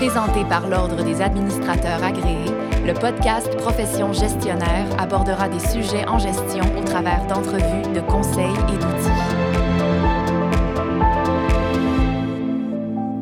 Présenté par l'Ordre des administrateurs agréés, le podcast Profession gestionnaire abordera des sujets en gestion au travers d'entrevues, de conseils et d'outils.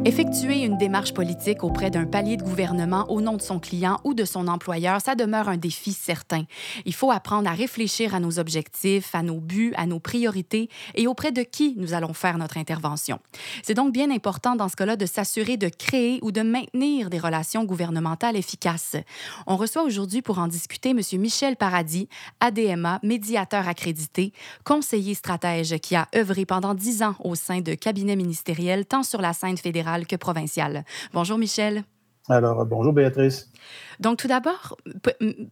Effectuer une démarche politique auprès d'un palier de gouvernement au nom de son client ou de son employeur, ça demeure un défi certain. Il faut apprendre à réfléchir à nos objectifs, à nos buts, à nos priorités et auprès de qui nous allons faire notre intervention. C'est donc bien important dans ce cas-là de s'assurer de créer ou de maintenir des relations gouvernementales efficaces. On reçoit aujourd'hui pour en discuter M. Michel Paradis, ADMA, médiateur accrédité, conseiller stratège qui a œuvré pendant dix ans au sein de cabinets ministériels tant sur la scène fédérale que provinciale. Bonjour Michel. Alors, bonjour Béatrice. Donc, tout d'abord,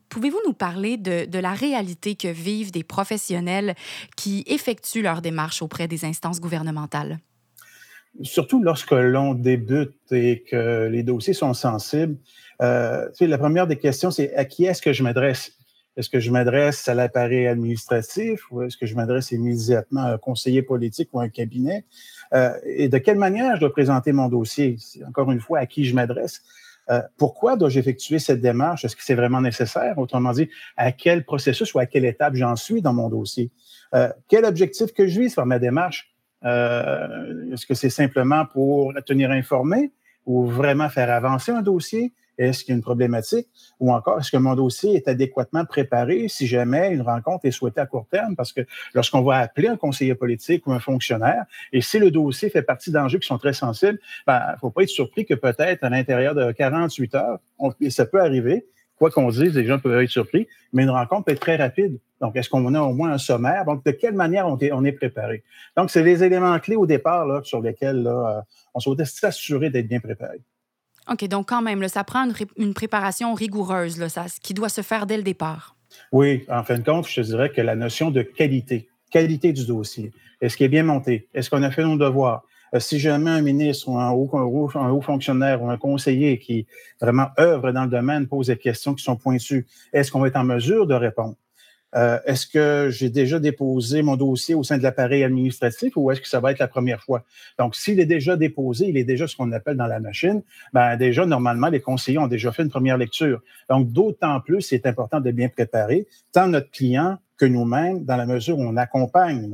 pouvez-vous nous parler de, la réalité que vivent des professionnels qui effectuent leur démarche auprès des instances gouvernementales? Surtout lorsque l'on débute et que les dossiers sont sensibles, euh, la première des questions, c'est à qui est-ce que je m'adresse? Est-ce que je m'adresse à l'appareil administratif ou est-ce que je m'adresse immédiatement à un conseiller politique ou à un cabinet? Euh, et de quelle manière je dois présenter mon dossier? Encore une fois, à qui je m'adresse? Euh, pourquoi dois-je effectuer cette démarche? Est-ce que c'est vraiment nécessaire? Autrement dit, à quel processus ou à quelle étape j'en suis dans mon dossier? Euh, quel objectif que je vise par ma démarche? Est-ce que c'est simplement pour tenir informé ou vraiment faire avancer un dossier? Est-ce qu'il y a une problématique? Ou encore, est-ce que mon dossier est adéquatement préparé si jamais une rencontre est souhaitée à court terme? Parce que lorsqu'on va appeler un conseiller politique ou un fonctionnaire, et si le dossier fait partie d'enjeux qui sont très sensibles, il ben, ne faut pas être surpris que peut-être à l'intérieur de 48 heures, ça peut arriver, quoi qu'on dise, les gens peuvent être surpris, mais une rencontre peut être très rapide. Donc, est-ce qu'on a au moins un sommaire? Donc, de quelle manière on est, on est préparé? Donc, c'est les éléments clés au départ là, sur lesquels là, on souhaite s'assurer d'être bien préparé. OK, donc quand même, ça prend une, préparation rigoureuse, là, qui doit se faire dès le départ. Oui, en fin de compte, je te dirais que la notion de qualité, qualité du dossier, est-ce qu'il est bien monté? Est-ce qu'on a fait nos devoirs? Euh, si jamais un ministre ou un haut, un haut, fonctionnaire ou un conseiller qui vraiment œuvre dans le domaine pose des questions qui sont pointues, est-ce qu'on va être en mesure de répondre? Euh, est-ce que j'ai déjà déposé mon dossier au sein de l'appareil administratif ou est-ce que ça va être la première fois? Donc, s'il est déjà déposé, il est déjà ce qu'on appelle dans la machine, ben déjà, normalement, les conseillers ont déjà fait une première lecture. Donc, d'autant plus, c'est important de bien préparer tant notre client que nous-mêmes, dans la mesure où on accompagne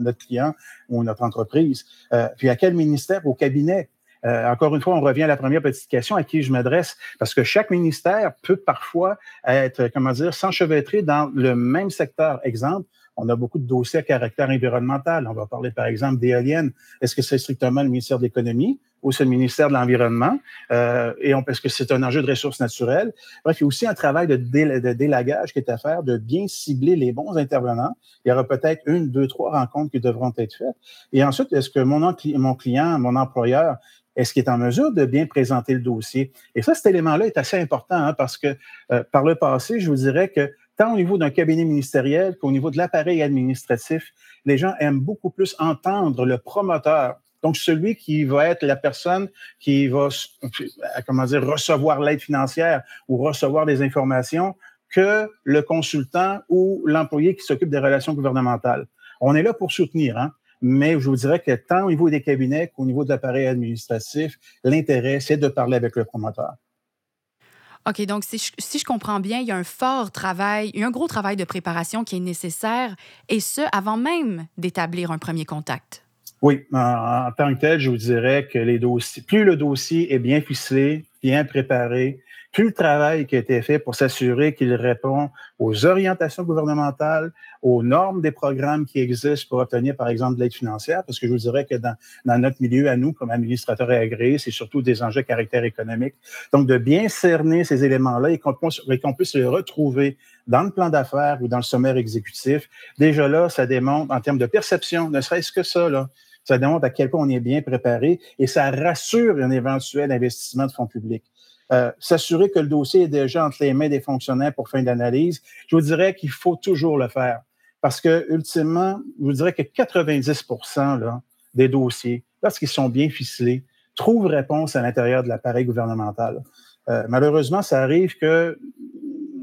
notre client ou notre entreprise. Euh, puis à quel ministère? Au cabinet. Euh, encore une fois, on revient à la première petite question à qui je m'adresse, parce que chaque ministère peut parfois être, comment dire, s'enchevêtrer dans le même secteur. Exemple, on a beaucoup de dossiers à caractère environnemental. On va parler, par exemple, d'éoliennes. Est-ce que c'est strictement le ministère de l'Économie ou c'est le ministère de l'Environnement? Euh, et parce que c'est un enjeu de ressources naturelles? Bref, il y a aussi un travail de, délagage qui est à faire, de bien cibler les bons intervenants. Il y aura peut-être une, deux, trois rencontres qui devront être faites. Et ensuite, est-ce que mon client, mon employeur est-ce qu'il est en mesure de bien présenter le dossier? Et ça, cet élément-là est assez important hein, parce que euh, par le passé, je vous dirais que tant au niveau d'un cabinet ministériel qu'au niveau de l'appareil administratif, les gens aiment beaucoup plus entendre le promoteur. Donc, celui qui va être la personne qui va, comment dire, recevoir l'aide financière ou recevoir des informations que le consultant ou l'employé qui s'occupe des relations gouvernementales. On est là pour soutenir. Hein? Mais je vous dirais que tant au niveau des cabinets qu'au niveau de l'appareil administratif, l'intérêt, c'est de parler avec le promoteur. OK, donc si je, comprends bien, il y a un fort travail, il y a un gros travail de préparation qui est nécessaire, et ce, avant même d'établir un premier contact. Oui, en, en, tant que tel, je vous dirais que les dossiers, plus le dossier est bien ficelé, bien préparé, plus le travail qui a été fait pour s'assurer qu'il répond aux orientations gouvernementales, aux normes des programmes qui existent pour obtenir, par exemple, de l'aide financière, parce que je vous dirais que dans, dans notre milieu, à nous, comme administrateurs et agréés, c'est surtout des enjeux de caractère économique. Donc, de bien cerner ces éléments-là et qu'on puisse les retrouver dans le plan d'affaires ou dans le sommaire exécutif, déjà là, ça démontre, en termes de perception, ne serait-ce que ça, là, ça démontre à quel point on est bien préparé et ça rassure un éventuel investissement de fonds publics. Euh, s'assurer que le dossier est déjà entre les mains des fonctionnaires pour fin d'analyse, je vous dirais qu'il faut toujours le faire. Parce que, ultimement, je vous dirais que 90 là, des dossiers, lorsqu'ils sont bien ficelés, trouvent réponse à l'intérieur de l'appareil gouvernemental. Euh, malheureusement, ça arrive que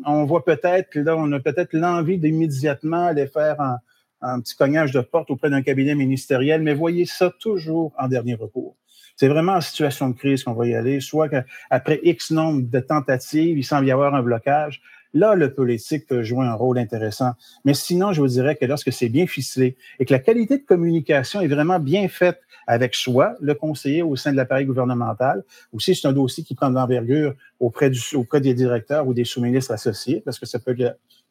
on voit peut-être, là, on a peut-être l'envie d'immédiatement aller faire un, un, petit cognage de porte auprès d'un cabinet ministériel, mais voyez ça toujours en dernier recours C'est vraiment en situation de crise qu'on va y aller, soit qu'après X nombre de tentatives, il semble y avoir un blocage. Là, le politique peut jouer un rôle intéressant. Mais sinon, je vous dirais que lorsque c'est bien ficelé et que la qualité de communication est vraiment bien faite avec soi, le conseiller au sein de l'appareil gouvernemental, ou si c'est un dossier qui prend de l'envergure auprès, auprès des directeurs ou des sous-ministres associés, parce que ça peut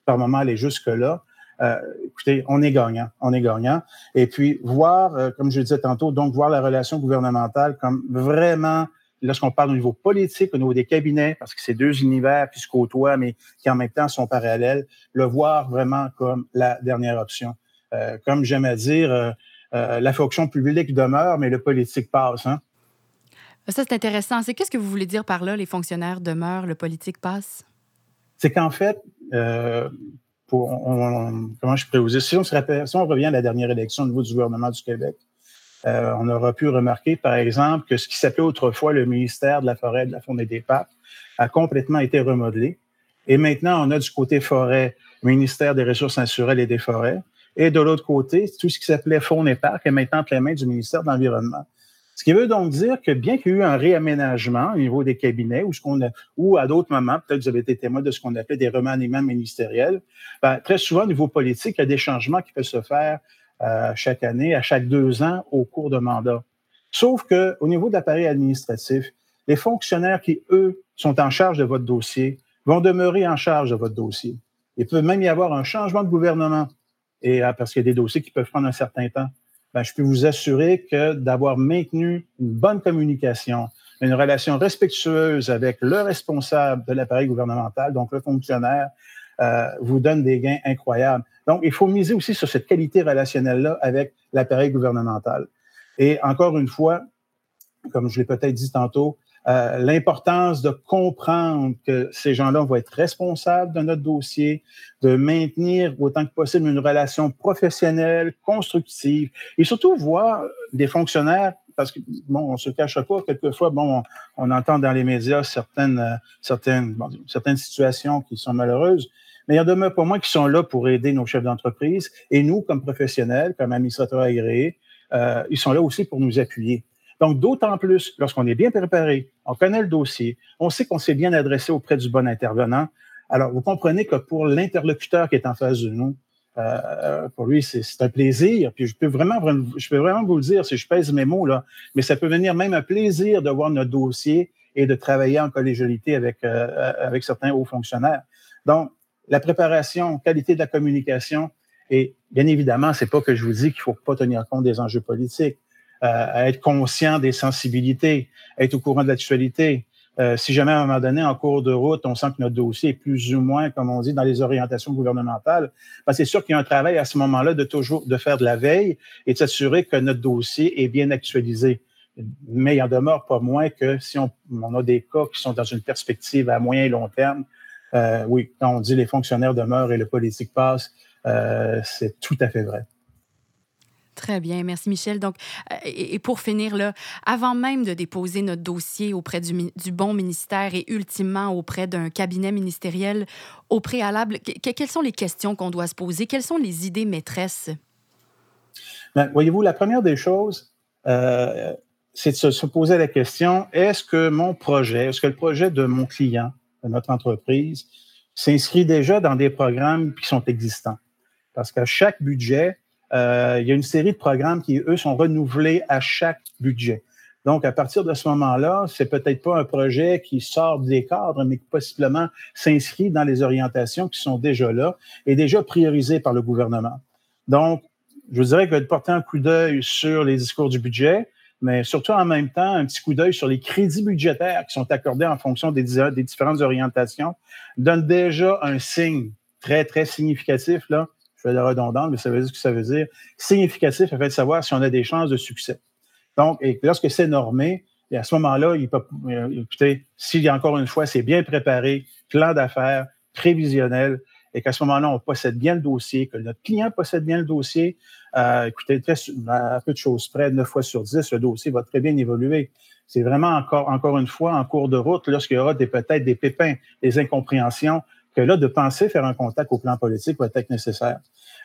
par moment aller jusque-là, euh, écoutez, on est gagnant, on est gagnant. Et puis, voir, euh, comme je le disais tantôt, donc voir la relation gouvernementale comme vraiment lorsqu'on parle au niveau politique, au niveau des cabinets, parce que c'est deux univers qui se côtoient, mais qui en même temps sont parallèles, le voir vraiment comme la dernière option. Euh, comme j'aime à dire, la fonction publique demeure, mais le politique passe. Hein? Ça, c'est intéressant. C'est qu'est-ce que vous voulez dire par là, les fonctionnaires demeurent, le politique passe? C'est qu'en fait, comment je pourrais si on, revient à la dernière élection au niveau du gouvernement du Québec, euh, on aura pu remarquer, par exemple, que ce qui s'appelait autrefois le ministère de la Forêt, de la Faune et des Parcs a complètement été remodelé. Et maintenant, on a du côté forêt, ministère des Ressources naturelles et des Forêts. Et de l'autre côté, tout ce qui s'appelait Faune et Parcs est maintenant entre les mains du ministère de l'Environnement. Ce qui veut donc dire que bien qu'il y ait eu un réaménagement au niveau des cabinets ou, ce qu'on a, ou à d'autres moments, peut-être vous avez été témoin de ce qu'on appelait des remaniements ministériels, ben, très souvent au niveau politique, il y a des changements qui peuvent se faire euh, chaque année, à chaque deux ans au cours de mandat. Sauf que au niveau de l'appareil administratif, les fonctionnaires qui, eux, sont en charge de votre dossier vont demeurer en charge de votre dossier. Il peut même y avoir un changement de gouvernement, et euh, parce qu'il y a des dossiers qui peuvent prendre un certain temps. Ben, je peux vous assurer que d'avoir maintenu une bonne communication, une relation respectueuse avec le responsable de l'appareil gouvernemental, donc le fonctionnaire, euh, vous donne des gains incroyables. Donc, il faut miser aussi sur cette qualité relationnelle-là avec l'appareil gouvernemental. Et encore une fois, comme je l'ai peut-être dit tantôt, euh, l'importance de comprendre que ces gens-là vont être responsables de notre dossier, de maintenir autant que possible une relation professionnelle, constructive, et surtout voir des fonctionnaires, parce que bon, on se cache pas, quelquefois, bon, on, entend dans les médias certaines, euh, certaines, certaines situations qui sont malheureuses, mais il y en demeure pas moins qui sont là pour aider nos chefs d'entreprise. Et nous, comme professionnels, comme administrateurs agréés, euh, ils sont là aussi pour nous appuyer. Donc, d'autant plus lorsqu'on est bien préparé, on connaît le dossier, on sait qu'on s'est bien adressé auprès du bon intervenant. Alors, vous comprenez que pour l'interlocuteur qui est en face de nous, euh, pour lui, c'est un plaisir. Puis je peux vraiment, je peux vraiment vous le dire, si je pèse mes mots là, mais ça peut venir même un plaisir de voir notre dossier et de travailler en collégialité avec euh, avec certains hauts fonctionnaires. Donc, la préparation, qualité de la communication. Et bien évidemment, c'est pas que je vous dis qu'il faut pas tenir compte des enjeux politiques, euh, être conscient des sensibilités, être au courant de l'actualité. Euh, si jamais à un moment donné, en cours de route, on sent que notre dossier est plus ou moins, comme on dit, dans les orientations gouvernementales, ben c'est sûr qu'il y a un travail à ce moment-là de toujours de faire de la veille et de s'assurer que notre dossier est bien actualisé. Mais il en demeure pas moins que si on, on a des cas qui sont dans une perspective à moyen et long terme, euh, oui, quand on dit les fonctionnaires demeurent et le politique passe, euh, c'est tout à fait vrai. Très bien, merci Michel. Donc, euh, et pour finir, là, avant même de déposer notre dossier auprès du, bon ministère et ultimement auprès d'un cabinet ministériel, au préalable, quelles sont les questions qu'on doit se poser? Quelles sont les idées maîtresses? Ben, voyez-vous, la première des choses, c'est de se poser la question, est-ce que mon projet, est-ce que le projet de mon client de notre entreprise s'inscrit déjà dans des programmes qui sont existants? Parce qu'à chaque budget, euh, il y a une série de programmes qui, eux, sont renouvelés à chaque budget. Donc, à partir de ce moment-là, c'est peut-être pas un projet qui sort des cadres, mais qui possiblement s'inscrit dans les orientations qui sont déjà là et déjà priorisées par le gouvernement. Donc, je vous dirais que de porter un coup d'œil sur les discours du budget, mais surtout en même temps, un petit coup d'œil sur les crédits budgétaires qui sont accordés en fonction des, des différentes orientations, donne déjà un signe très, très significatif, là. Je fais de la redondance, mais ça veut dire ce que ça veut dire. Significatif, afin de savoir si on a des chances de succès. Donc, lorsque c'est normé, et à ce moment-là, il peut, euh, écoutez, a encore une fois, c'est bien préparé, plan d'affaires, prévisionnel, et qu'à ce moment-là, on possède bien le dossier, que notre client possède bien le dossier, euh, écoutez, à peu de choses près, 9 fois sur 10, le dossier va très bien évoluer. C'est vraiment encore, encore une fois en cours de route, lorsqu'il y aura peut-être des pépins, des incompréhensions, là, de penser faire un contact au plan politique va être nécessaire.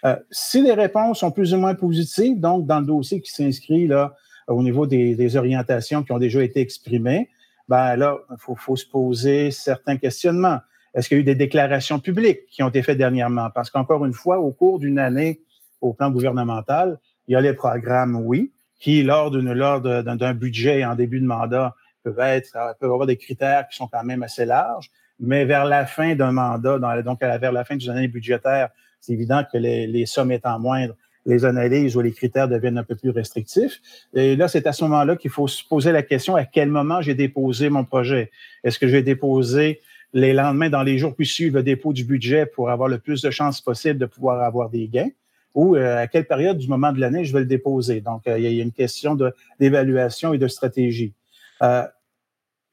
Euh, si les réponses sont plus ou moins positives, donc dans le dossier qui s'inscrit là au niveau des, orientations qui ont déjà été exprimées, ben là, il faut, faut, se poser certains questionnements. Est-ce qu'il y a eu des déclarations publiques qui ont été faites dernièrement? Parce qu'encore une fois, au cours d'une année, au plan gouvernemental, il y a les programmes, oui, qui, lors d'un budget en début de mandat, peuvent être, peuvent avoir des critères qui sont quand même assez larges. Mais vers la fin d'un mandat, donc vers la fin d'une année budgétaire, c'est évident que les, les sommes étant moindres, les analyses ou les critères deviennent un peu plus restrictifs. Et là, c'est à ce moment-là qu'il faut se poser la question à quel moment j'ai déposé mon projet? Est-ce que j'ai déposé les lendemains, dans les jours qui suivent le dépôt du budget pour avoir le plus de chances possible de pouvoir avoir des gains? Ou euh, à quelle période du moment de l'année je vais le déposer? Donc, euh, il y a une question d'évaluation et de stratégie. Euh,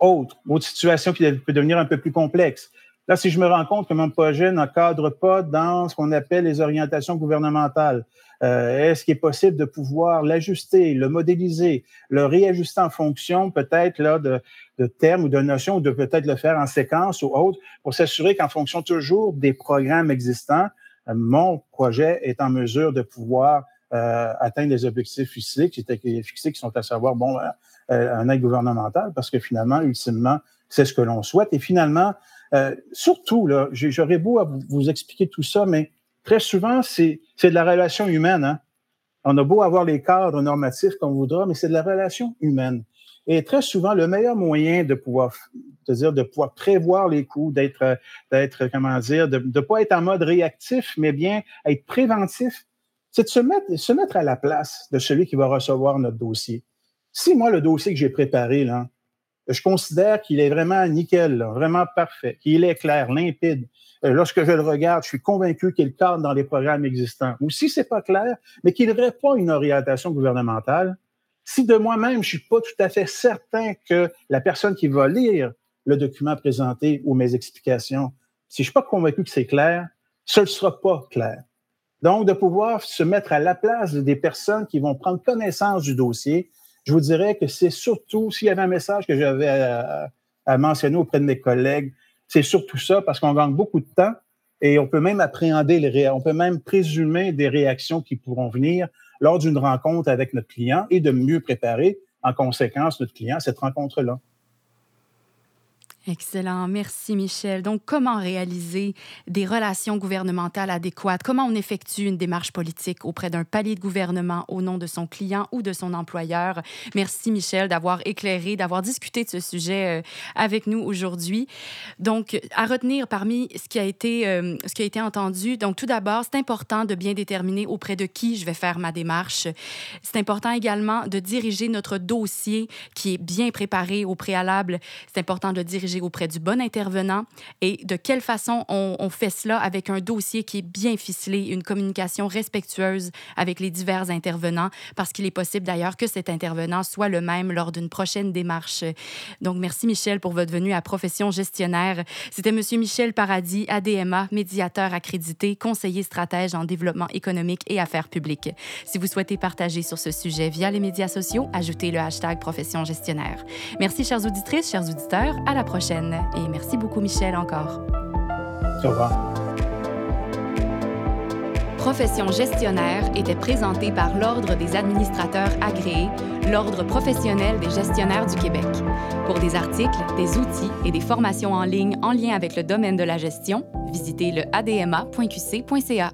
autre, autre situation qui peut devenir un peu plus complexe. Là, si je me rends compte que mon projet n'encadre pas dans ce qu'on appelle les orientations gouvernementales, euh, est-ce qu'il est possible de pouvoir l'ajuster, le modéliser, le réajuster en fonction peut-être là de, de termes ou de notions, ou de peut-être le faire en séquence ou autre, pour s'assurer qu'en fonction toujours des programmes existants, mon projet est en mesure de pouvoir euh, atteindre les objectifs fixés qui, fixés, qui sont à savoir, bon, un aide gouvernemental, parce que finalement, ultimement, c'est ce que l'on souhaite. Et finalement, surtout, là, j'aurais beau à vous expliquer tout ça, mais très souvent, c'est de la relation humaine. Hein? On a beau avoir les cadres normatifs qu'on voudra, mais c'est de la relation humaine. Et très souvent, le meilleur moyen de pouvoir, dire, de pouvoir prévoir les coûts, d'être, d'être, comment dire, de ne pas être en mode réactif, mais bien être préventif, c'est de se mettre, se mettre à la place de celui qui va recevoir notre dossier. Si moi, le dossier que j'ai préparé, là, je considère qu'il est vraiment nickel, vraiment parfait, qu'il est clair, limpide, euh, lorsque je le regarde, je suis convaincu qu'il cadre dans les programmes existants. Ou si c'est pas clair, mais qu'il n'aurait pas une orientation gouvernementale, si de moi-même, je suis pas tout à fait certain que la personne qui va lire le document présenté ou mes explications, si je suis pas convaincu que c'est clair, ce ne sera pas clair. Donc, de pouvoir se mettre à la place des personnes qui vont prendre connaissance du dossier, je vous dirais que c'est surtout, s'il y avait un message que j'avais à, mentionner auprès de mes collègues, c'est surtout ça parce qu'on gagne beaucoup de temps et on peut même appréhender les on peut même présumer des réactions qui pourront venir lors d'une rencontre avec notre client et de mieux préparer en conséquence notre client à cette rencontre-là. Excellent. Merci, Michel. Donc, comment réaliser des relations gouvernementales adéquates? Comment on effectue une démarche politique auprès d'un palier de gouvernement au nom de son client ou de son employeur? Merci, Michel, d'avoir éclairé, d'avoir discuté de ce sujet euh, avec nous aujourd'hui. Donc, à retenir parmi ce qui a été, euh, ce qui a été entendu, donc, tout d'abord, c'est important de bien déterminer auprès de qui je vais faire ma démarche. C'est important également de diriger notre dossier qui est bien préparé au préalable. C'est important de diriger auprès du bon intervenant et de quelle façon on, fait cela avec un dossier qui est bien ficelé, une communication respectueuse avec les divers intervenants, parce qu'il est possible d'ailleurs que cet intervenant soit le même lors d'une prochaine démarche. Donc, merci Michel pour votre venue à Profession Gestionnaire. C'était Monsieur Michel Paradis, ADMA, médiateur accrédité, conseiller stratège en développement économique et affaires publiques. Si vous souhaitez partager sur ce sujet via les médias sociaux, ajoutez le hashtag Profession Gestionnaire. Merci, chères auditrices, chers auditeurs. À la prochaine et merci beaucoup, Michel, encore. Au revoir. Profession gestionnaire était présentée par l'Ordre des administrateurs agréés, l'Ordre professionnel des gestionnaires du Québec. Pour des articles, des outils et des formations en ligne en lien avec le domaine de la gestion, visitez le adma.qc.ca.